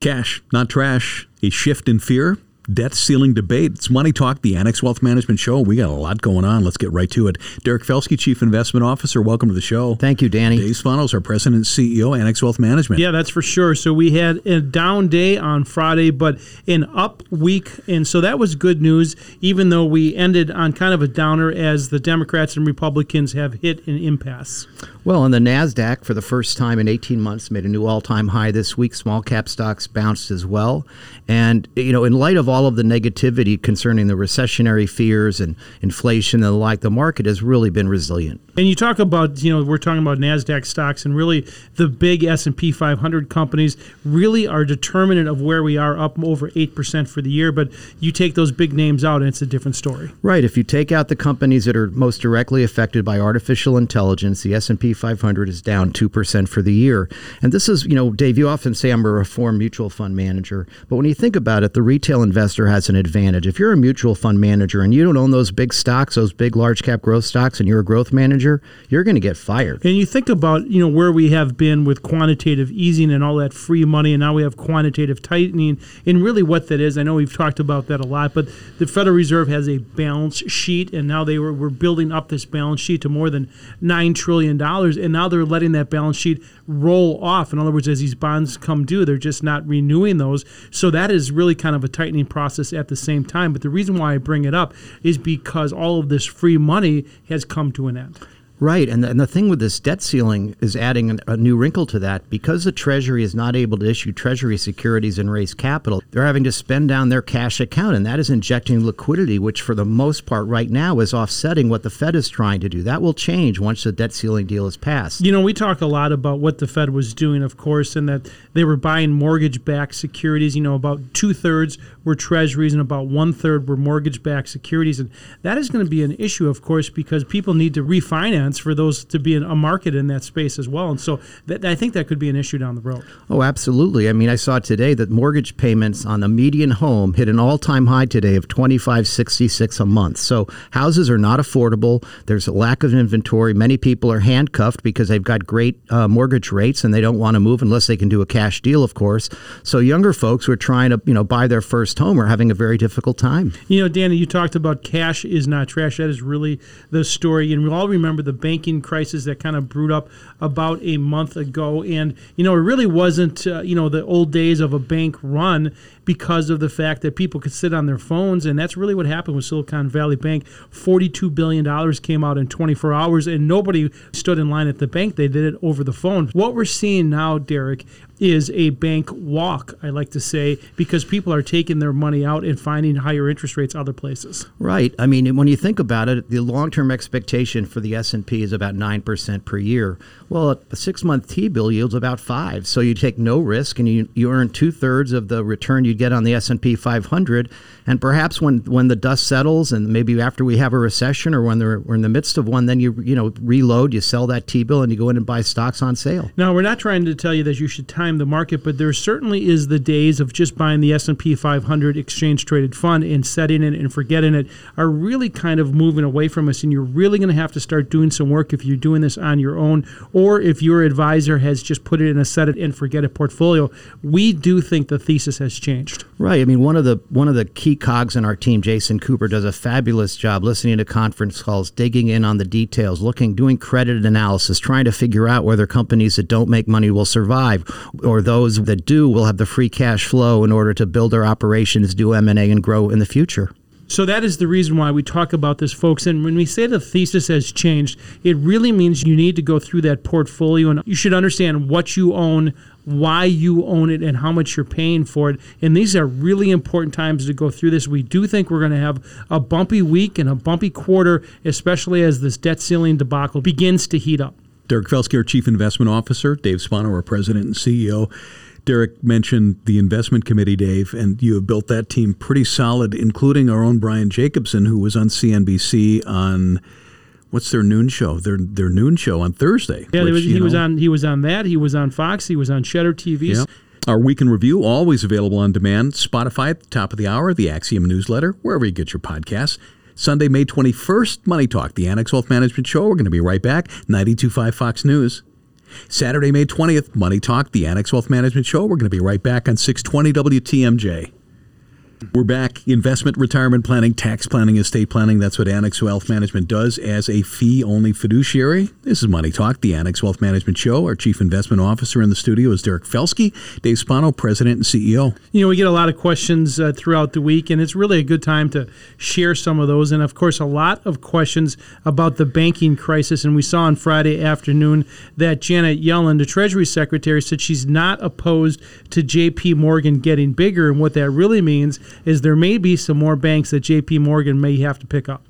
Cash, not trash. A shift in fear debt ceiling debate. It's Money Talk, the Annex Wealth Management Show. We got a lot going on. Let's get right to it. Derek Felsky, Chief Investment Officer, welcome to the show. Thank you, Danny. Dave Spanos, our President and CEO, Annex Wealth Management. Yeah, that's for sure. So we had a down day on Friday, but an up week. And so that was good news, even though we ended on kind of a downer as the Democrats and Republicans have hit an impasse. Well, and the NASDAQ, for the first time in 18 months, made a new all time high this week. Small cap stocks bounced as well. And, you know, in light of all of the negativity concerning the recessionary fears and inflation and the like, the market has really been resilient. And you talk about, you know, we're talking about Nasdaq stocks, and really the big S and P 500 companies really are determinant of where we are, up over eight percent for the year. But you take those big names out, and it's a different story. Right. If you take out the companies that are most directly affected by artificial intelligence, the S and P 500 is down two percent for the year. And this is, you know, Dave, you often say I'm a reform mutual fund manager, but when you think about it, the retail investor has an advantage. If you're a mutual fund manager and you don't own those big stocks, those big large cap growth stocks, and you're a growth manager, you're going to get fired. And you think about, you know, where we have been with quantitative easing and all that free money, and now we have quantitative tightening, and really what that is. I know we've talked about that a lot, but the Federal Reserve has a balance sheet, and now they were, were building up this balance sheet to more than $9 trillion, and now they're letting that balance sheet roll off. In other words, as these bonds come due, they're just not renewing those. So that is really kind of a tightening process at the same time. But the reason why I bring it up is because all of this free money has come to an end. Right, and the, and the thing with this debt ceiling is adding an, a new wrinkle to that. Because the Treasury is not able to issue Treasury securities and raise capital, they're having to spend down their cash account, and that is injecting liquidity, which for the most part right now is offsetting what the Fed is trying to do. That will change once the debt ceiling deal is passed. You know, we talk a lot about what the Fed was doing, of course, and that they were buying mortgage-backed securities. You know, about two thirds were Treasuries, and about one third were mortgage-backed securities, and that is going to be an issue, of course, because people need to refinance for those to be in a market in that space as well. And so that, I think that could be an issue down the road. Oh, absolutely. I mean, I saw today that mortgage payments on the median home hit an all-time high today of 2566 a month. So houses are not affordable. There's a lack of inventory. Many people are handcuffed because they've got great uh, mortgage rates and they don't want to move unless they can do a cash deal, of course. So younger folks who are trying to, you know, buy their first home are having a very difficult time. You know, Danny, you talked about cash is not trash. That is really the story. And we all remember the banking crisis that kind of brewed up about a month ago. And, you know, it really wasn't, uh, you know, the old days of a bank run because of the fact that people could sit on their phones. And that's really what happened with Silicon Valley Bank. $42 billion came out in 24 hours, and nobody stood in line at the bank. They did it over the phone. What we're seeing now, Derek, is a bank walk, I like to say, because people are taking their money out and finding higher interest rates other places. Right. I mean, when you think about it, the long-term expectation for the S&P is about 9% per year. Well, a 6-month T-bill yields about 5. So you take no risk and you, you earn two-thirds of the return you'd get on the S&P 500. And perhaps when, when the dust settles and maybe after we have a recession or when we're in the midst of one, then you you know reload, you sell that T-bill and you go in and buy stocks on sale. Now, we're not trying to tell you that you should time time the market, but there certainly is the days of just buying the S&P 500 exchange traded fund and setting it and forgetting it are really kind of moving away from us and you're really going to have to start doing some work if you're doing this on your own or if your advisor has just put it in a set it and forget it portfolio. We do think the thesis has changed. Right. I mean, one of the one of the key cogs in our team, Jason Cooper, does a fabulous job listening to conference calls, digging in on the details, looking, doing credit analysis, trying to figure out whether companies that don't make money will survive or those that do will have the free cash flow in order to build their operations, do M&A and grow in the future. So that is the reason why we talk about this, folks. And when we say the thesis has changed, it really means you need to go through that portfolio and you should understand what you own, why you own it, and how much you're paying for it. And these are really important times to go through this. We do think we're going to have a bumpy week and a bumpy quarter, especially as this debt ceiling debacle begins to heat up. Derek Felsky, our Chief Investment Officer, Dave Spano, our President and CEO. Derek mentioned the investment committee, Dave, and you have built that team pretty solid, including our own Brian Jacobson, who was on CNBC on what's their noon show? Their their noon show on Thursday. Yeah, which, was, he know, was on he was on that. He was on Fox. He was on Cheddar TV. Yeah. Our week in review always available on demand. Spotify at the top of the hour, the Axiom newsletter, wherever you get your podcasts. Sunday, May 21st, Money Talk, the Annex Wealth Management Show. We're going to be right back. 92.5 Fox News. Saturday, May 20th, Money Talk, the Annex Wealth Management Show. We're going to be right back on 620 WTMJ. We're back. Investment, retirement planning, tax planning, estate planning. That's what Annex Wealth Management does as a fee only fiduciary. This is Money Talk, the Annex Wealth Management Show. Our Chief Investment Officer in the studio is Derek Felsky, Dave Spano, President and CEO. You know, we get a lot of questions uh, throughout the week, and it's really a good time to share some of those. And of course, a lot of questions about the banking crisis. And we saw on Friday afternoon that Janet Yellen, the Treasury Secretary, said she's not opposed to JP Morgan getting bigger. And what that really means is there may be some more banks that JP Morgan may have to pick up.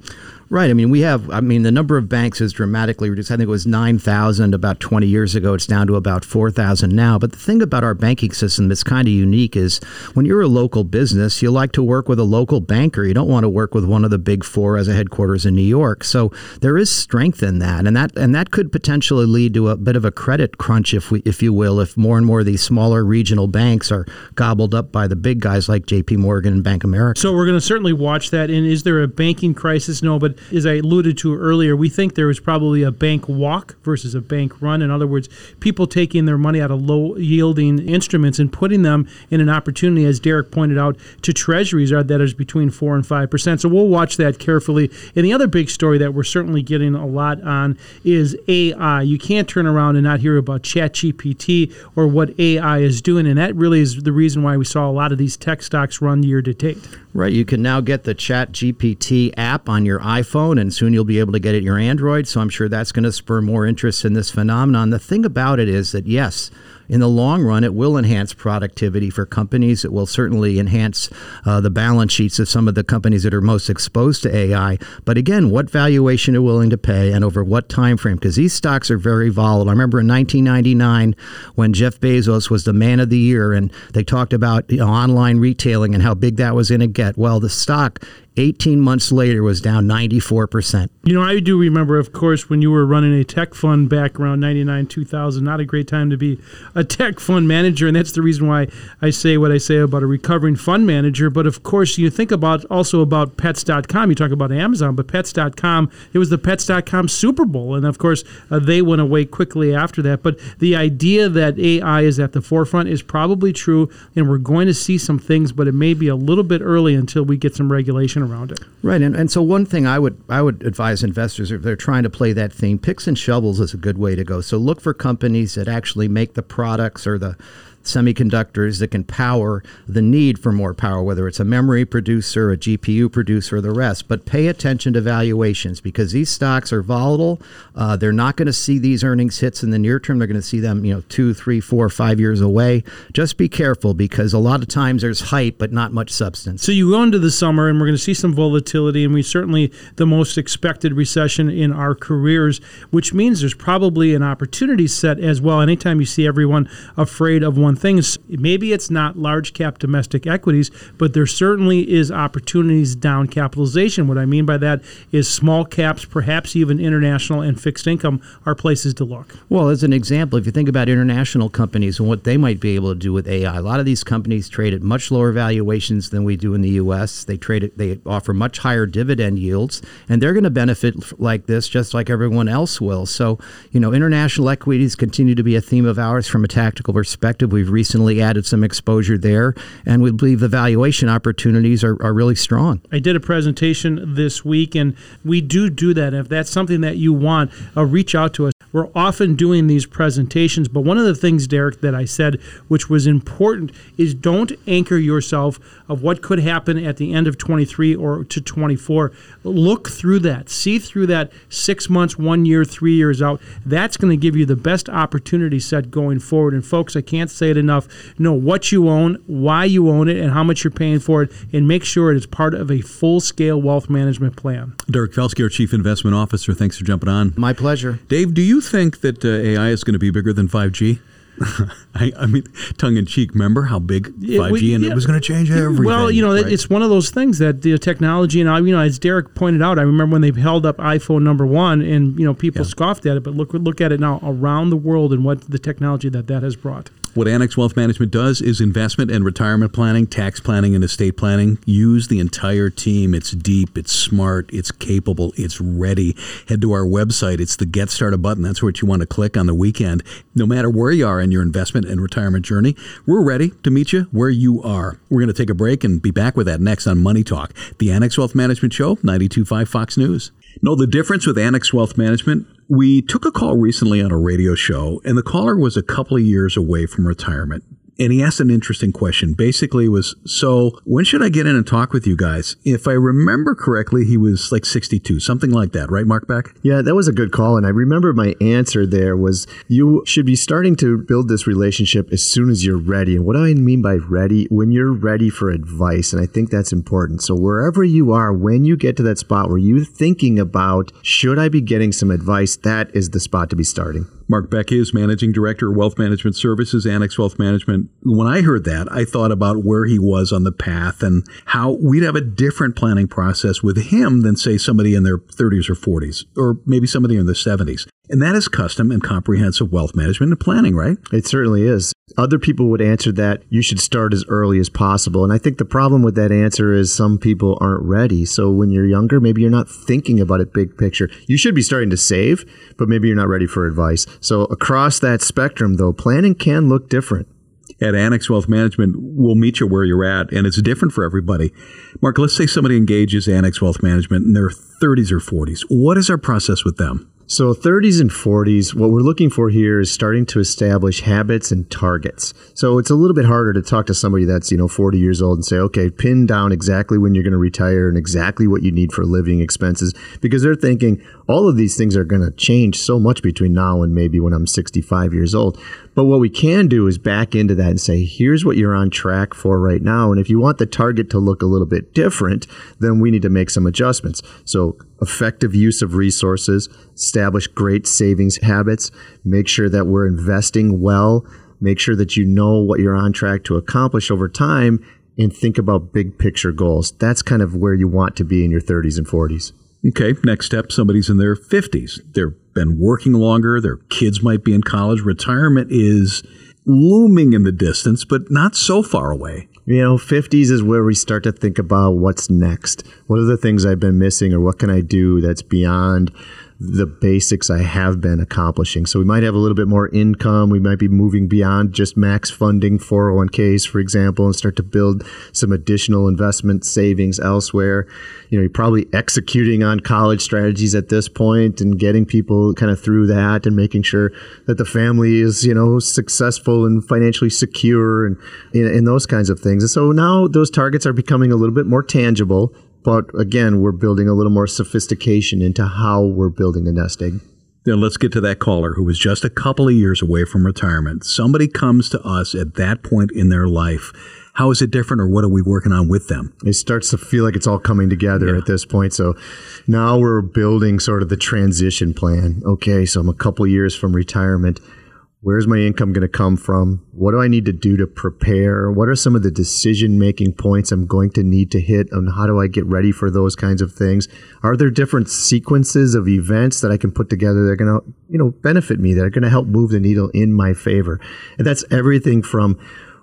Right. I mean, we have, I mean, the number of banks has dramatically reduced. I think it was 9,000 about 20 years ago. It's down to about 4,000 now. But the thing about our banking system that's kind of unique is when you're a local business, you like to work with a local banker. You don't want to work with one of the big four as a headquarters in New York. So there is strength in that. And that, and that could potentially lead to a bit of a credit crunch, if we, if you will, if more and more of these smaller regional banks are gobbled up by the big guys like JP Morgan and Bank America. So we're going to certainly watch that. And is there a banking crisis? No, but as I alluded to earlier, we think there was probably a bank walk versus a bank run. In other words, people taking their money out of low yielding instruments and putting them in an opportunity, as Derek pointed out, to treasuries that is between four and five percent. So we'll watch that carefully. And the other big story that we're certainly getting a lot on is AI. You can't turn around and not hear about ChatGPT or what AI is doing, and that really is the reason why we saw a lot of these tech stocks run year to date. Right. You can now get the Chat GPT app on your iPhone, and soon you'll be able to get it your Android. So I'm sure that's going to spur more interest in this phenomenon. The thing about it is that, yes, in the long run, it will enhance productivity for companies. It will certainly enhance uh, the balance sheets of some of the companies that are most exposed to AI. But again, what valuation are willing to pay and over what time frame? Because these stocks are very volatile. I remember in 1999 when Jeff Bezos was the man of the year, and they talked about you know, online retailing and how big that was going to get. Well, the stock 18 months later was down 94%. You know, I do remember, of course, when you were running a tech fund back around 99, 2000, not a great time to be a tech fund manager. And that's the reason why I say what I say about a recovering fund manager. But of course, you think about also about pets.com. You talk about Amazon, but pets.com, it was the pets.com Super Bowl. And of course, uh, they went away quickly after that. But the idea that AI is at the forefront is probably true. And we're going to see some things, but it may be a little bit early until we get some regulation around it. Right, and, and so one thing I would I would advise investors if they're trying to play that theme, picks and shovels is a good way to go. So look for companies that actually make the products or the semiconductors that can power the need for more power, whether it's a memory producer, a GPU producer, or the rest. But pay attention to valuations because these stocks are volatile. Uh, they're not going to see these earnings hits in the near term. They're going to see them, you know, two, three, four, five years away. Just be careful because a lot of times there's hype but not much substance. So you go into the summer and we're going to see some volatility, and we certainly the most expected recession in our careers, which means there's probably an opportunity set as well. Anytime you see everyone afraid of one thing, maybe it's not large cap domestic equities, but there certainly is opportunities down capitalization. What I mean by that is small caps, perhaps even international and fixed income are places to look. Well, as an example, if you think about international companies and what they might be able to do with AI, a lot of these companies trade at much lower valuations than we do in the U.S. They trade it, they offer much higher dividend yields, and they're going to benefit like this just like everyone else will. So, you know, international equities continue to be a theme of ours from a tactical perspective. We've recently added some exposure there, and we believe the valuation opportunities are, are really strong. I did a presentation this week, and we do do that. If that's something that you want, uh, reach out to us. We're often doing these presentations, but one of the things, Derek, that I said, which was important, is don't anchor yourself of what could happen at the end of 23 or to 24. Look through that, see through that six months, one year, three years out. That's going to give you the best opportunity set going forward. And folks, I can't say it enough. Know what you own, why you own it, and how much you're paying for it, and make sure it is part of a full scale wealth management plan. Derek Felsky, our Chief Investment Officer, thanks for jumping on. My pleasure. Dave, do you think that uh, AI is going to be bigger than 5G? I, I, mean, tongue in cheek. Remember how big five G and yeah. it was going to change everything. Well, you know, right? it's one of those things that the technology and I, you know, as Derek pointed out, I remember when they held up iPhone number one, and you know, people yeah. scoffed at it, but look look at it now around the world and what the technology that that has brought. What Annex Wealth Management does is investment and retirement planning, tax planning, and estate planning. Use the entire team. It's deep, it's smart, it's capable, it's ready. Head to our website. It's the Get Started button. That's what you want to click on the weekend. No matter where you are in your investment and retirement journey, we're ready to meet you where you are. We're going to take a break and be back with that next on Money Talk, the Annex Wealth Management Show, 92.5 Fox News. Know the difference with Annex Wealth Management? We took a call recently on a radio show, and the caller was a couple of years away from retirement and he asked an interesting question. Basically, was so when should I get in and talk with you guys? If I remember correctly, he was like 62, something like that, right, Mark Beck? Yeah, that was a good call. And I remember my answer there was you should be starting to build this relationship as soon as you're ready. And what do I mean by ready? When you're ready for advice. And I think that's important. So wherever you are, when you get to that spot where you're thinking about, should I be getting some advice? That is the spot to be starting. Mark Beck is Managing Director of Wealth Management Services, Annex Wealth Management. When I heard that, I thought about where he was on the path and how we'd have a different planning process with him than, say, somebody in their 30s or 40s, or maybe somebody in their 70s. And that is custom and comprehensive wealth management and planning, right? It certainly is. Other people would answer that you should start as early as possible. And I think the problem with that answer is some people aren't ready. So when you're younger, maybe you're not thinking about it big picture. You should be starting to save, but maybe you're not ready for advice. So across that spectrum, though, planning can look different at Annex Wealth Management, we'll meet you where you're at, and it's different for everybody. Mark, let's say somebody engages Annex Wealth Management in their 30s or 40s. What is our process with them? So, 30s and 40s, what we're looking for here is starting to establish habits and targets. So, it's a little bit harder to talk to somebody that's, you know, 40 years old and say, okay, pin down exactly when you're going to retire and exactly what you need for living expenses because they're thinking all of these things are going to change so much between now and maybe when I'm 65 years old. But what we can do is back into that and say, here's what you're on track for right now. And if you want the target to look a little bit different, then we need to make some adjustments. So, effective use of resources, establish great savings habits, make sure that we're investing well, make sure that you know what you're on track to accomplish over time, and think about big picture goals. That's kind of where you want to be in your 30s and 40s. Okay, next step somebody's in their 50s. They've been working longer, their kids might be in college. Retirement is looming in the distance, but not so far away. You know, 50s is where we start to think about what's next. What are the things I've been missing, or what can I do that's beyond the basics I have been accomplishing. So we might have a little bit more income. We might be moving beyond just max funding 401ks, for example, and start to build some additional investment savings elsewhere. You know, you're probably executing on college strategies at this point and getting people kind of through that and making sure that the family is, you know, successful and financially secure and, and those kinds of things. And so now those targets are becoming a little bit more tangible but again, we're building a little more sophistication into how we're building a nest egg. Then let's get to that caller who was just a couple of years away from retirement. Somebody comes to us at that point in their life. How is it different, or what are we working on with them? It starts to feel like it's all coming together yeah. at this point. So now we're building sort of the transition plan. Okay, so I'm a couple years from retirement Where's my income going to come from? What do I need to do to prepare? What are some of the decision making points I'm going to need to hit? And how do I get ready for those kinds of things? Are there different sequences of events that I can put together that are going to, you know, benefit me, that are going to help move the needle in my favor? And that's everything from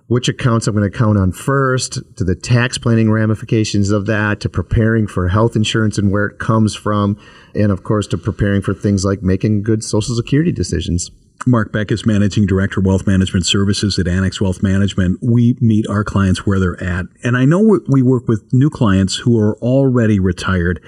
which accounts I'm going to count on first, to the tax planning ramifications of that, to preparing for health insurance and where it comes from, and of course to preparing for things like making good Social Security decisions. Mark Beck is Managing Director of Wealth Management Services at Annex Wealth Management. We meet our clients where they're at. And I know we work with new clients who are already retired.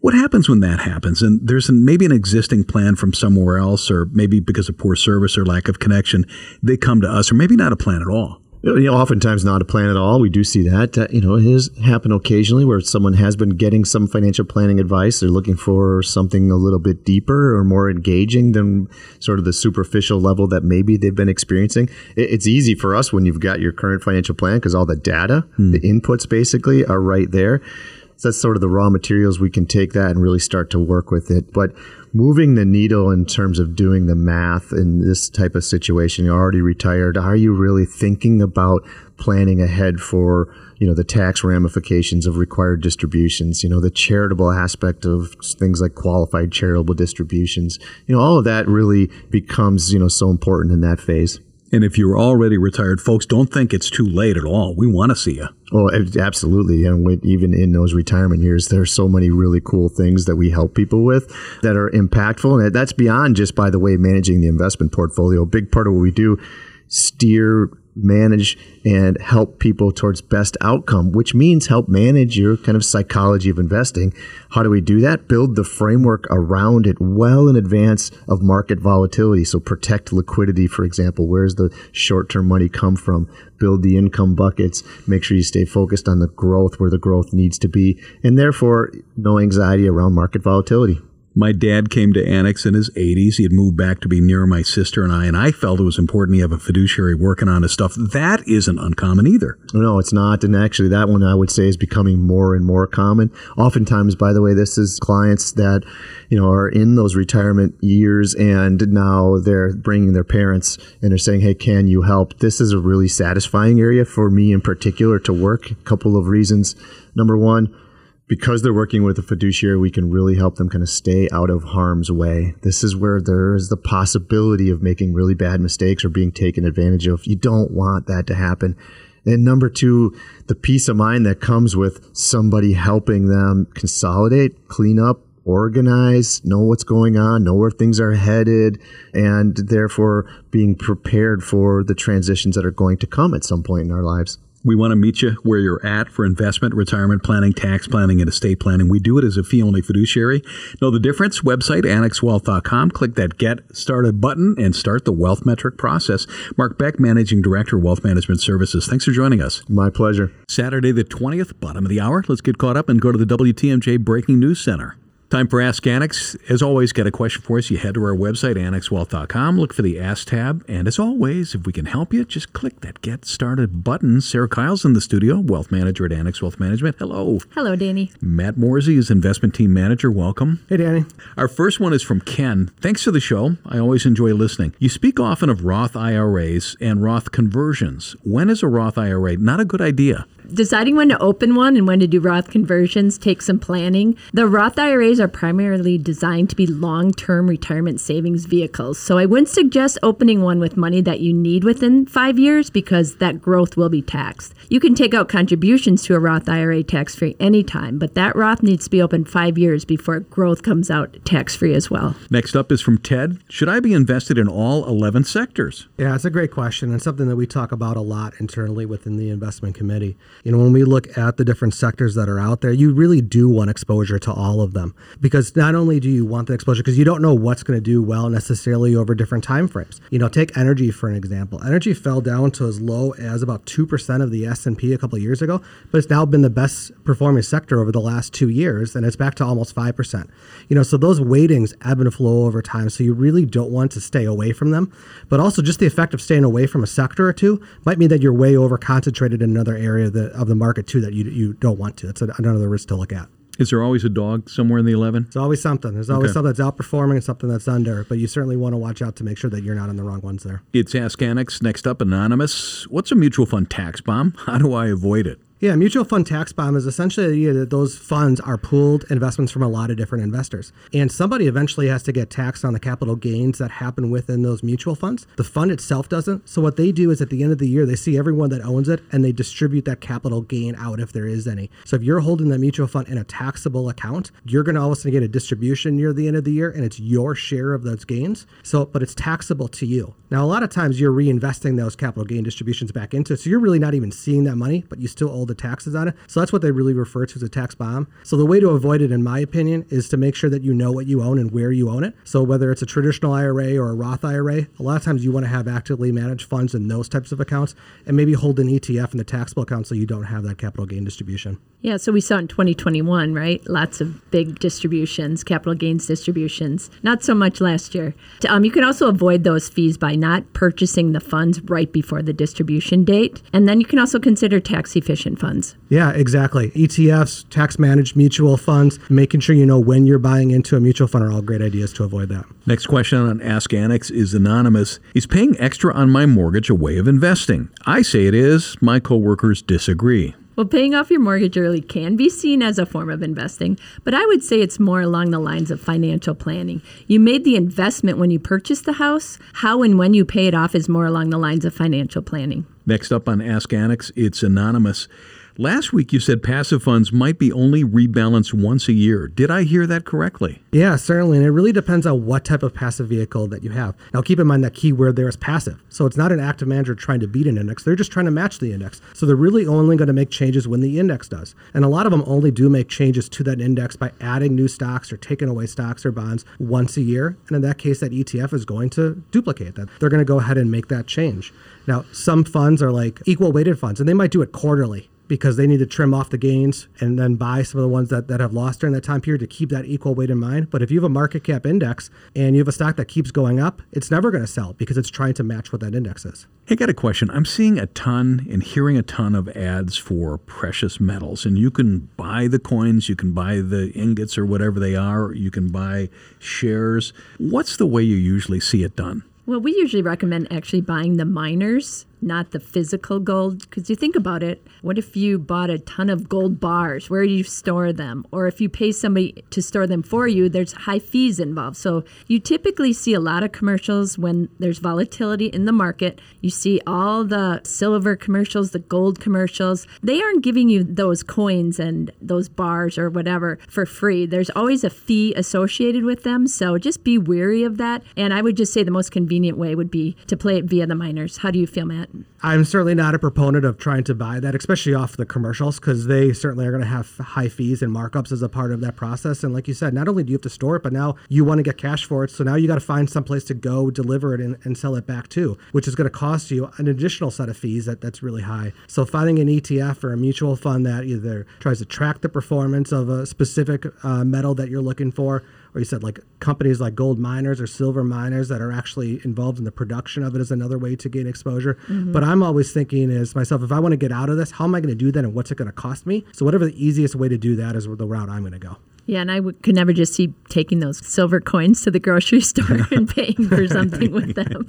What happens when that happens? And there's an, maybe an existing plan from somewhere else, or maybe because of poor service or lack of connection, they come to us, or maybe not a plan at all you know, oftentimes not a plan at all. We do see that. Uh, you know, it has happened occasionally where someone has been getting some financial planning advice. They're looking for something a little bit deeper or more engaging than sort of the superficial level that maybe they've been experiencing. It, it's easy for us when you've got your current financial plan because all the data, hmm. the inputs basically are right there. So that's sort of the raw materials we can take that and really start to work with it. But moving the needle in terms of doing the math in this type of situation, you're already retired. Are you really thinking about planning ahead for you know the tax ramifications of required distributions you know the charitable aspect of things like qualified charitable distributions you know all of that really becomes you know so important in that phase And if you're already retired, folks, don't think it's too late at all. We want to see you. Oh, absolutely. And with, even in those retirement years, there's so many really cool things that we help people with that are impactful. And that's beyond just, by the way, managing the investment portfolio. A big part of what we do, steer manage and help people towards best outcome, which means help manage your kind of psychology of investing. How do we do that? Build the framework around it well in advance of market volatility. So protect liquidity, for example. Where's the short term money come from? Build the income buckets. Make sure you stay focused on the growth where the growth needs to be. And therefore, no anxiety around market volatility. My dad came to Annex in his 80s. He had moved back to be near my sister and I, and I felt it was important to have a fiduciary working on his stuff. That isn't uncommon either. No, it's not. And actually, that one I would say is becoming more and more common. Oftentimes, by the way, this is clients that you know are in those retirement years and now they're bringing their parents and they're saying, "Hey, can you help?" This is a really satisfying area for me in particular to work. A couple of reasons. Number one because they're working with a fiduciary, we can really help them kind of stay out of harm's way. This is where there is the possibility of making really bad mistakes or being taken advantage of. You don't want that to happen. And number two, the peace of mind that comes with somebody helping them consolidate, clean up, organize, know what's going on, know where things are headed, and therefore being prepared for the transitions that are going to come at some point in our lives. We want to meet you where you're at for investment, retirement planning, tax planning, and estate planning. We do it as a fee only fiduciary. Know the difference? Website annexwealth.com. Click that Get Started button and start the wealth metric process. Mark Beck, Managing Director, Wealth Management Services. Thanks for joining us. My pleasure. Saturday, the 20th, bottom of the hour. Let's get caught up and go to the WTMJ Breaking News Center. Time for Ask Annex. As always, got a question for us, you head to our website, annexwealth.com, look for the Ask tab, and as always, if we can help you, just click that Get Started button. Sarah Kyle's in the studio, Wealth Manager at Annex Wealth Management. Hello. Hello, Danny. Matt Morsey is Investment Team Manager. Welcome. Hey, Danny. Our first one is from Ken. Thanks for the show. I always enjoy listening. You speak often of Roth IRAs and Roth conversions. When is a Roth IRA not a good idea? Deciding when to open one and when to do Roth conversions takes some planning. The Roth IRAs are primarily designed to be long term retirement savings vehicles. So I wouldn't suggest opening one with money that you need within five years because that growth will be taxed. You can take out contributions to a Roth IRA tax free anytime, but that Roth needs to be open five years before growth comes out tax free as well. Next up is from Ted. Should I be invested in all 11 sectors? Yeah, it's a great question and something that we talk about a lot internally within the investment committee. You know, when we look at the different sectors that are out there, you really do want exposure to all of them because not only do you want the exposure because you don't know what's going to do well necessarily over different time frames. You know, take energy for an example. Energy fell down to as low as about 2% of the S&P a couple years ago, but it's now been the best performing sector over the last 2 years and it's back to almost 5%. You know, so those weightings ebb and flow over time, so you really don't want to stay away from them. But also just the effect of staying away from a sector or two might mean that you're way over concentrated in another area that of the market too that you you don't want to. It's another risk to look at. Is there always a dog somewhere in the 11? It's always something. There's always okay. something that's outperforming and something that's under, but you certainly want to watch out to make sure that you're not on the wrong ones there. It's Ask Annex. Next up, Anonymous. What's a mutual fund tax bomb? How do I avoid it? Yeah, mutual fund tax bomb is essentially the idea that those funds are pooled investments from a lot of different investors. And somebody eventually has to get taxed on the capital gains that happen within those mutual funds. The fund itself doesn't. So what they do is at the end of the year, they see everyone that owns it and they distribute that capital gain out if there is any. So if you're holding that mutual fund in a taxable account, you're going to all of a sudden get a distribution near the end of the year and it's your share of those gains. So, but it's taxable to you. Now, a lot of times you're reinvesting those capital gain distributions back into it. So you're really not even seeing that money, but you still owe the the taxes on it. So that's what they really refer to as a tax bomb. So the way to avoid it, in my opinion, is to make sure that you know what you own and where you own it. So whether it's a traditional IRA or a Roth IRA, a lot of times you want to have actively managed funds in those types of accounts and maybe hold an ETF in the taxable account so you don't have that capital gain distribution. Yeah, so we saw in 2021, right? Lots of big distributions, capital gains distributions. Not so much last year. Um, you can also avoid those fees by not purchasing the funds right before the distribution date. And then you can also consider tax efficient funds. Yeah, exactly. ETFs, tax managed mutual funds, making sure you know when you're buying into a mutual fund are all great ideas to avoid that. Next question on Ask Annex is anonymous. Is paying extra on my mortgage a way of investing? I say it is. My coworkers disagree. Well, paying off your mortgage early can be seen as a form of investing, but I would say it's more along the lines of financial planning. You made the investment when you purchased the house. How and when you pay it off is more along the lines of financial planning. Next up on Ask Annex, it's anonymous. Last week you said passive funds might be only rebalanced once a year. Did I hear that correctly? Yeah, certainly. And it really depends on what type of passive vehicle that you have. Now, keep in mind that key word there is passive. So it's not an active manager trying to beat an index. They're just trying to match the index. So they're really only going to make changes when the index does. And a lot of them only do make changes to that index by adding new stocks or taking away stocks or bonds once a year. And in that case, that ETF is going to duplicate that. They're going to go ahead and make that change. Now, some funds are like equal weighted funds, and they might do it quarterly because they need to trim off the gains and then buy some of the ones that, that have lost during that time period to keep that equal weight in mind. But if you have a market cap index and you have a stock that keeps going up, it's never going to sell because it's trying to match what that index is. Hey, I got a question. I'm seeing a ton and hearing a ton of ads for precious metals, and you can buy the coins, you can buy the ingots or whatever they are, you can buy shares. What's the way you usually see it done? Well, we usually recommend actually buying the miners not the physical gold. Because you think about it, what if you bought a ton of gold bars? Where do you store them? Or if you pay somebody to store them for you, there's high fees involved. So you typically see a lot of commercials when there's volatility in the market. You see all the silver commercials, the gold commercials. They aren't giving you those coins and those bars or whatever for free. There's always a fee associated with them. So just be wary of that. And I would just say the most convenient way would be to play it via the miners. How do you feel, Matt? I'm certainly not a proponent of trying to buy that, especially off the commercials, because they certainly are going to have high fees and markups as a part of that process. And like you said, not only do you have to store it, but now you want to get cash for it. So now you got to find some place to go deliver it and, and sell it back too, which is going to cost you an additional set of fees that, that's really high. So finding an ETF or a mutual fund that either tries to track the performance of a specific uh, metal that you're looking for or you said like companies like gold miners or silver miners that are actually involved in the production of it is another way to gain exposure. Mm-hmm. But I'm always thinking is myself, if I want to get out of this, how am I going to do that and what's it going to cost me? So whatever the easiest way to do that is the route I'm going to go. Yeah, and I w- could never just see taking those silver coins to the grocery store and paying for something with them.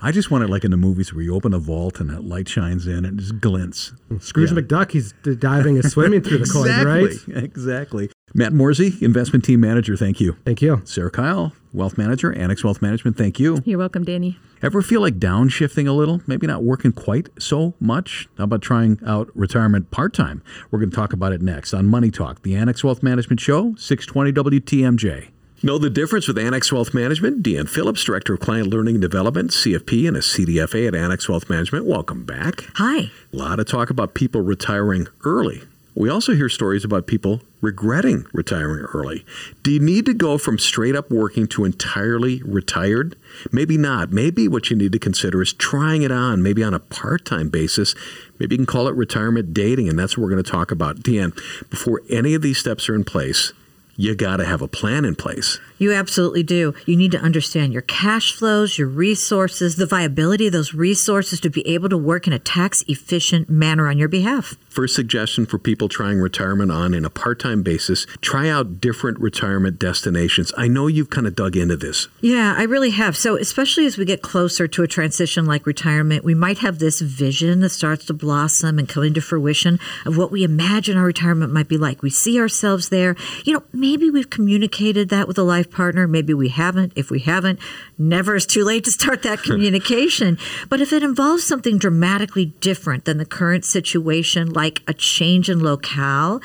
I just want it like in the movies where you open a vault and that light shines in and it just glints. Scrooge yeah. McDuck, he's diving and swimming through the exactly, coins, right? Exactly. Matt Morsey, investment team manager, thank you. Thank you. Sarah Kyle, wealth manager, Annex Wealth Management, thank you. You're welcome, Danny. Ever feel like downshifting a little? Maybe not working quite so much? How about trying out retirement part time? We're going to talk about it next on Money Talk, the Annex Wealth Management Show, 620 WTMJ. Know the difference with Annex Wealth Management? Deanne Phillips, Director of Client Learning and Development, CFP, and a CDFA at Annex Wealth Management. Welcome back. Hi. A lot of talk about people retiring early. We also hear stories about people regretting retiring early. Do you need to go from straight up working to entirely retired? Maybe not. Maybe what you need to consider is trying it on, maybe on a part time basis. Maybe you can call it retirement dating, and that's what we're going to talk about. Deanne, before any of these steps are in place, you got to have a plan in place. You absolutely do. You need to understand your cash flows, your resources, the viability of those resources to be able to work in a tax efficient manner on your behalf. First suggestion for people trying retirement on in a part time basis try out different retirement destinations. I know you've kind of dug into this. Yeah, I really have. So, especially as we get closer to a transition like retirement, we might have this vision that starts to blossom and come into fruition of what we imagine our retirement might be like. We see ourselves there. You know, maybe we've communicated that with a life partner. Maybe we haven't. If we haven't, never is too late to start that communication. but if it involves something dramatically different than the current situation, like a change in locale,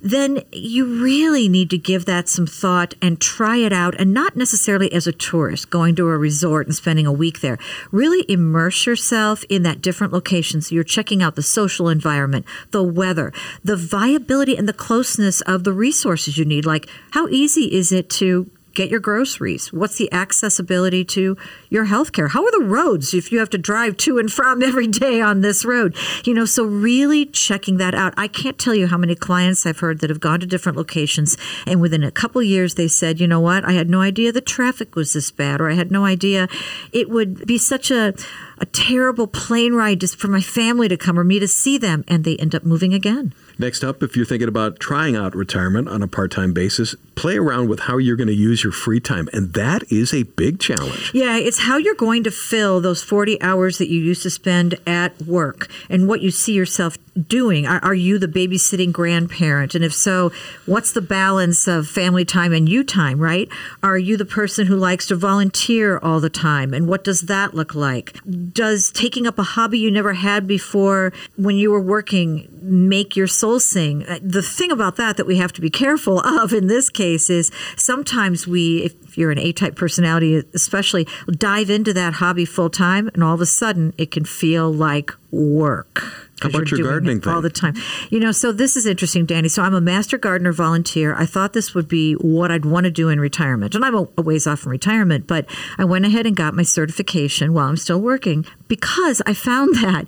then you really need to give that some thought and try it out and not necessarily as a tourist going to a resort and spending a week there. Really immerse yourself in that different location. So you're checking out the social environment, the weather, the viability and the closeness of the resources you need. Like, how easy is it to get your groceries? What's the accessibility to your health care? How are the roads if you have to drive to and from every day on this road? You know, so really checking that out. I can't tell you how many clients I've heard that have gone to different locations and within a couple years they said, you know what, I had no idea the traffic was this bad, or I had no idea it would be such a a terrible plane ride just for my family to come or me to see them, and they end up moving again. Next up, if you're thinking about trying out retirement on a part time basis, play around with how you're going to use your free time. And that is a big challenge. Yeah, it's how you're going to fill those 40 hours that you used to spend at work and what you see yourself doing? Are, are, you the babysitting grandparent? And if so, what's the balance of family time and you time, right? Are you the person who likes to volunteer all the time? And what does that look like? Does taking up a hobby you never had before when you were working make your soul sing? Uh, the thing about that that we have to be careful of in this case is sometimes we, if you're an A type personality, especially, dive into that hobby full time, and all of a sudden it can feel like work. How about your gardening all the time? You know, so this is interesting, Danny. So I'm a master gardener volunteer. I thought this would be what I'd want to do in retirement, and I'm a, a ways off from retirement. But I went ahead and got my certification while I'm still working because I found that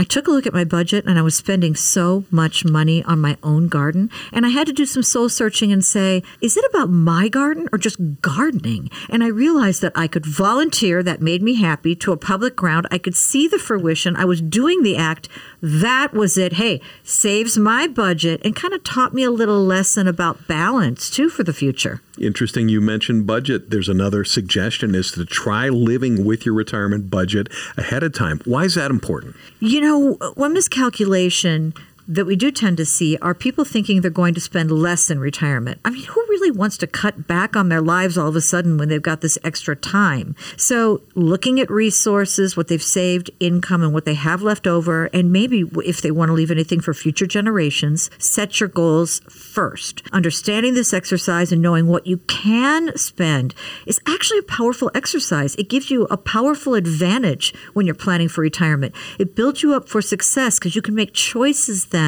I took a look at my budget and I was spending so much money on my own garden. And I had to do some soul searching and say, is it about my garden or just gardening? And I realized that I could volunteer, that made me happy, to a public ground. I could see the fruition. I was doing the act. That was it. Hey, saves my budget and kind of taught me a little lesson about balance too for the future. Interesting you mentioned budget. There's another suggestion is to try living with your retirement budget ahead of time. Why is that important? You know, Uh, one miscalculation that we do tend to see are people thinking they're going to spend less in retirement. I mean, who really wants to cut back on their lives all of a sudden when they've got this extra time? So, looking at resources, what they've saved, income, and what they have left over, and maybe if they want to leave anything for future generations, set your goals first. Understanding this exercise and knowing what you can spend is actually a powerful exercise. It gives you a powerful advantage when you're planning for retirement. It builds you up for success because you can make choices then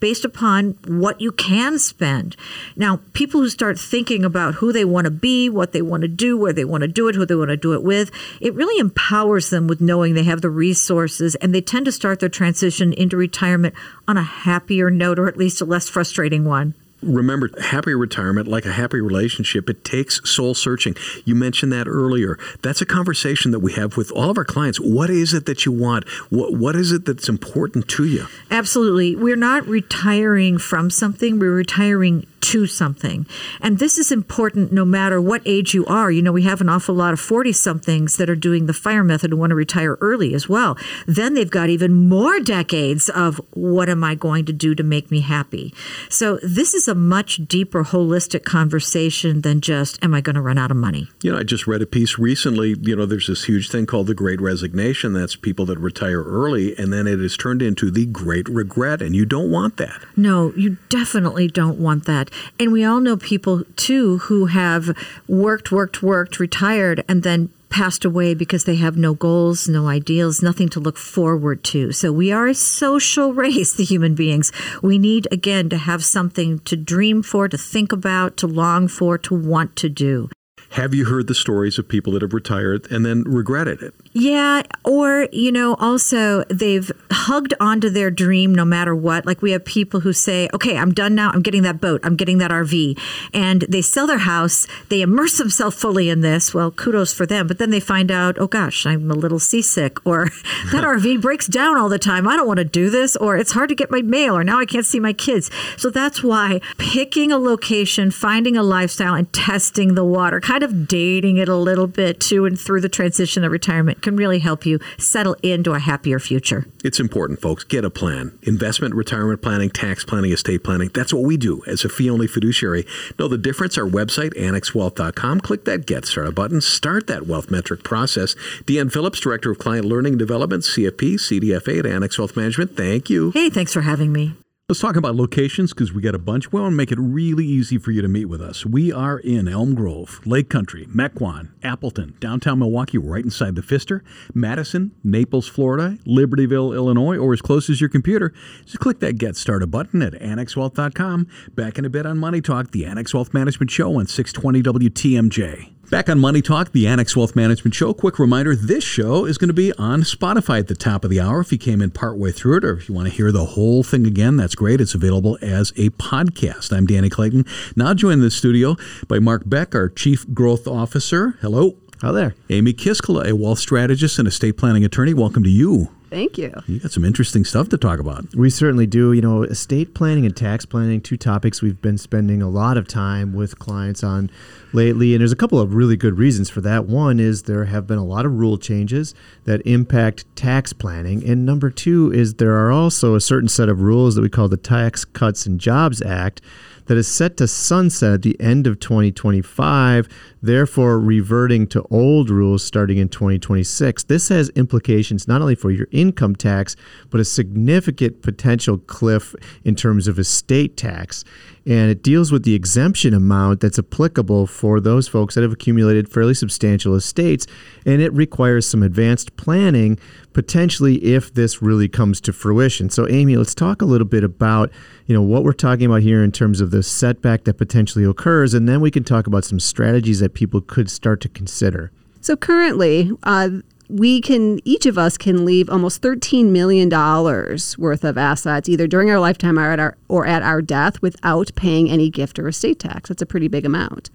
based upon what you can spend. Now, people who start thinking about who they want to be, what they want to do, where they want to do it, who they want to do it with, it really empowers them with knowing they have the resources and they tend to start their transition into retirement on a happier note or at least a less frustrating one remember, happy retirement, like a happy relationship, it takes soul searching. You mentioned that earlier. That's a conversation that we have with all of our clients. What is it that you want? What, what is it that's important to you? Absolutely. We're not retiring from something, we're retiring to something. And this is important no matter what age you are. You know, we have an awful lot of 40 somethings that are doing the fire method and want to retire early as well. Then they've got even more decades of what am I going to do to make me happy? So this is a much deeper, holistic conversation than just am I going to run out of money? You know, I just read a piece recently. You know, there's this huge thing called the Great Resignation. That's people that retire early, and then it is turned into the Great Regret, and you don't want that. No, you definitely don't want that. And we all know people too who have worked, worked, worked, retired, and then passed away because they have no goals, no ideals, nothing to look forward to. So we are a social race, the human beings. We need, again, to have something to dream for, to think about, to long for, to want to do. Have you heard the stories of people that have retired and then regretted it? Yeah, or, you know, also they've hugged onto their dream no matter what. Like we have people who say, okay, I'm done now. I'm getting that boat. I'm getting that RV. And they sell their house. They immerse themselves fully in this. Well, kudos for them. But then they find out, oh gosh, I'm a little seasick. Or that RV breaks down all the time. I don't want to do this. Or it's hard to get my mail. Or now I can't see my kids. So that's why picking a location, finding a lifestyle, and testing the water, kind of dating it a little bit to and through the transition of retirement can really help you settle into a happier future. It's important, folks. Get a plan. Investment, retirement planning, tax planning, estate planning. That's what we do as a fee only fiduciary. Know the difference? Our website, annexwealth.com. Click that Get Started button. Start that wealth metric process. Deanne Phillips, Director of Client Learning and Development, CFP, CDFA at Annex Wealth Management. Thank you. Hey, thanks for having me. Let's talk about locations because we got a bunch. We want to make it really easy for you to meet with us. We are in Elm Grove, Lake Country, Mequon, Appleton, downtown Milwaukee, right inside the Pfister, Madison, Naples, Florida, Libertyville, Illinois, or as close as your computer. Just click that Get Started button at AnnexWealth.com. Back in a bit on Money Talk, the Annex Wealth Management Show on 620 WTMJ. Back on Money Talk, the Annex Wealth Management Show. Quick reminder this show is going to be on Spotify at the top of the hour. If you came in partway through it, or if you want to hear the whole thing again, that's great. It's available as a podcast. I'm Danny Clayton. Now joined in the studio by Mark Beck, our Chief Growth Officer. Hello. Hello there. Amy Kiskala, a wealth strategist and estate planning attorney. Welcome to you. Thank you. You got some interesting stuff to talk about. We certainly do. You know, estate planning and tax planning, two topics we've been spending a lot of time with clients on lately. And there's a couple of really good reasons for that. One is there have been a lot of rule changes that impact tax planning. And number two is there are also a certain set of rules that we call the Tax Cuts and Jobs Act that is set to sunset at the end of 2025, therefore reverting to old rules starting in 2026. This has implications not only for your income tax, but a significant potential cliff in terms of estate tax. And it deals with the exemption amount that's applicable for those folks that have accumulated fairly substantial estates. And it requires some advanced planning, potentially if this really comes to fruition. So, Amy, let's talk a little bit about you know what we're talking about here in terms of the setback that potentially occurs, and then we can talk about some strategies that people could start to consider. So currently, uh, we can each of us can leave almost 13 million dollars worth of assets either during our lifetime or at our or at our death without paying any gift or estate tax. That's a pretty big amount.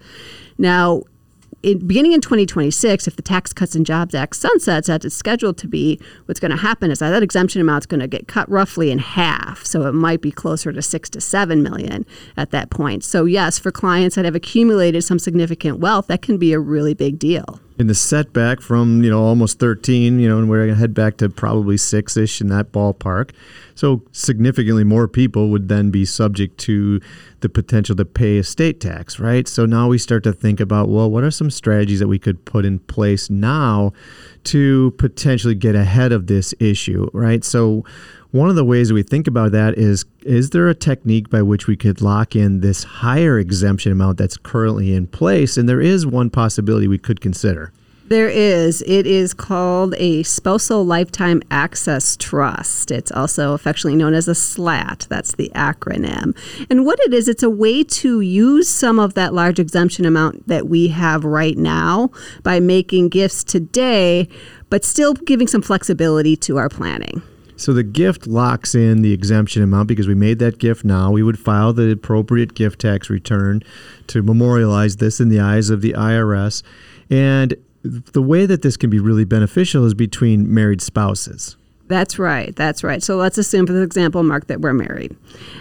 Now, in, beginning in 2026, if the Tax Cuts and Jobs Act sunsets as it's scheduled to be, what's going to happen is that that exemption amount is going to get cut roughly in half. So it might be closer to six to seven million at that point. So yes, for clients that have accumulated some significant wealth, that can be a really big deal in the setback from you know almost 13 you know and we're going to head back to probably six-ish in that ballpark. So significantly more people would then be subject to the potential to pay estate tax right? So now we start to think about well what are some strategies that we could put in place now to potentially get ahead of this issue right? So one of the ways we think about that is is there a technique by which we could lock in this higher exemption amount that's currently in place? And there is one possibility we could consider. There is. It is called a Spousal Lifetime Access Trust. It's also affectionately known as a SLAT. That's the acronym. And what it is, it's a way to use some of that large exemption amount that we have right now by making gifts today, but still giving some flexibility to our planning. So the gift locks in the exemption amount because we made that gift now. We would file the appropriate gift tax return to memorialize this in the eyes of the IRS. And the way that this can be really beneficial is between married spouses. That's right. That's right. So let's assume, for example, Mark, that we're married.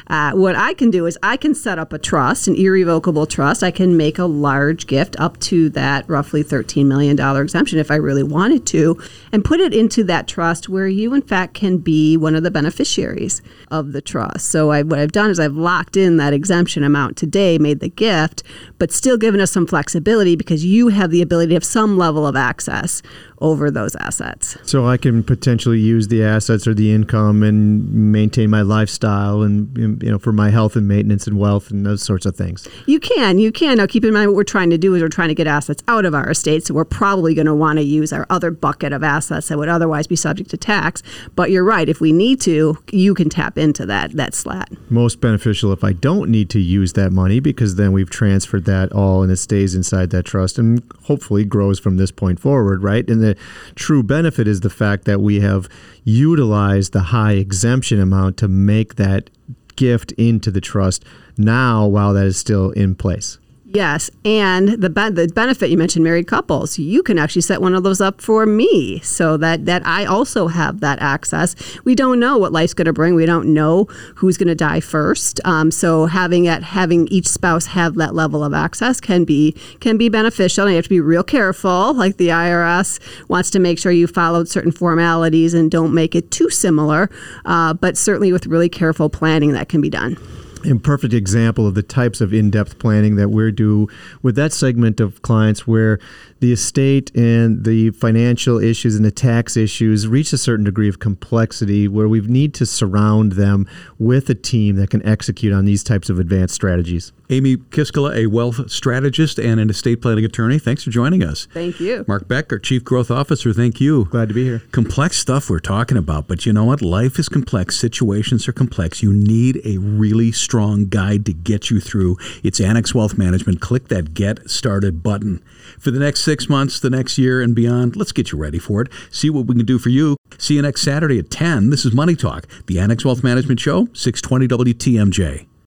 Uh, what I can do is I can set up a trust, an irrevocable trust. I can make a large gift up to that roughly $13 million exemption if I really wanted to, and put it into that trust where you, in fact, can be one of the beneficiaries of the trust. So I, what I've done is I've locked in that exemption amount today, made the gift, but still given us some flexibility because you have the ability to have some level of access over those assets. So I can potentially use the assets or the income and maintain my lifestyle and um, you know for my health and maintenance and wealth and those sorts of things. You can, you can. Now keep in mind what we're trying to do is we're trying to get assets out of our estate, so we're probably going to want to use our other bucket of assets that would otherwise be subject to tax. But you're right, if we need to, you can tap into that that slat. Most beneficial if I don't need to use that money because then we've transferred that all and it stays inside that trust and hopefully grows from this point forward, right? And the true benefit is the fact that we have utilized the high exemption amount to make that gift into the trust now while that is still in place. Yes, and the be- the benefit you mentioned married couples. You can actually set one of those up for me so that that I also have that access. We don't know what life's going to bring. We don't know who's going to die first. Um, so having it having each spouse have that level of access can be can be beneficial. And you have to be real careful. Like the IRS wants to make sure you followed certain formalities and don't make it too similar. Uh, but certainly with really careful planning, that can be done imperfect example of the types of in-depth planning that we're do with that segment of clients where the estate and the financial issues and the tax issues reach a certain degree of complexity where we need to surround them with a team that can execute on these types of advanced strategies. Amy Kiskala, a wealth strategist and an estate planning attorney, thanks for joining us. Thank you. Mark Beck, our Chief Growth Officer, thank you. Glad to be here. Complex stuff we're talking about, but you know what? Life is complex, situations are complex. You need a really strong guide to get you through. It's Annex Wealth Management. Click that Get Started button. For the next six months, the next year, and beyond, let's get you ready for it. See what we can do for you. See you next Saturday at 10. This is Money Talk, the Annex Wealth Management Show, 620 WTMJ.